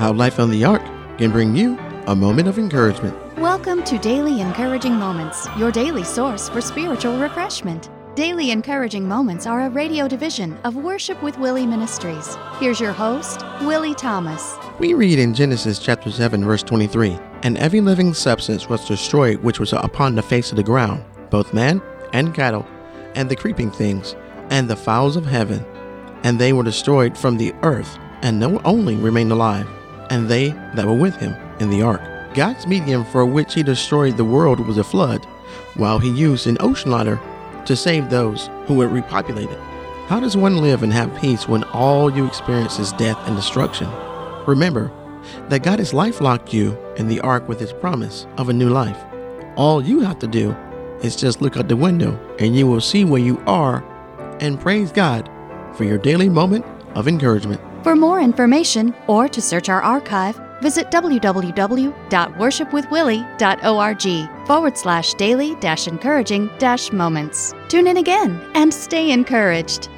how life on the ark can bring you a moment of encouragement. Welcome to Daily Encouraging Moments, your daily source for spiritual refreshment. Daily Encouraging Moments are a radio division of Worship with Willie Ministries. Here's your host, Willie Thomas. We read in Genesis chapter 7, verse 23 And every living substance was destroyed which was upon the face of the ground, both man and cattle, and the creeping things, and the fowls of heaven. And they were destroyed from the earth, and Noah only remained alive, and they that were with him in the ark. God's medium for which he destroyed the world was a flood, while he used an ocean liner to save those who were repopulated. How does one live and have peace when all you experience is death and destruction? Remember that God has lifelocked you in the ark with his promise of a new life. All you have to do is just look out the window and you will see where you are and praise God for your daily moment of encouragement. For more information or to search our archive, visit www.worshipwithwillie.org forward slash daily encouraging moments. Tune in again and stay encouraged.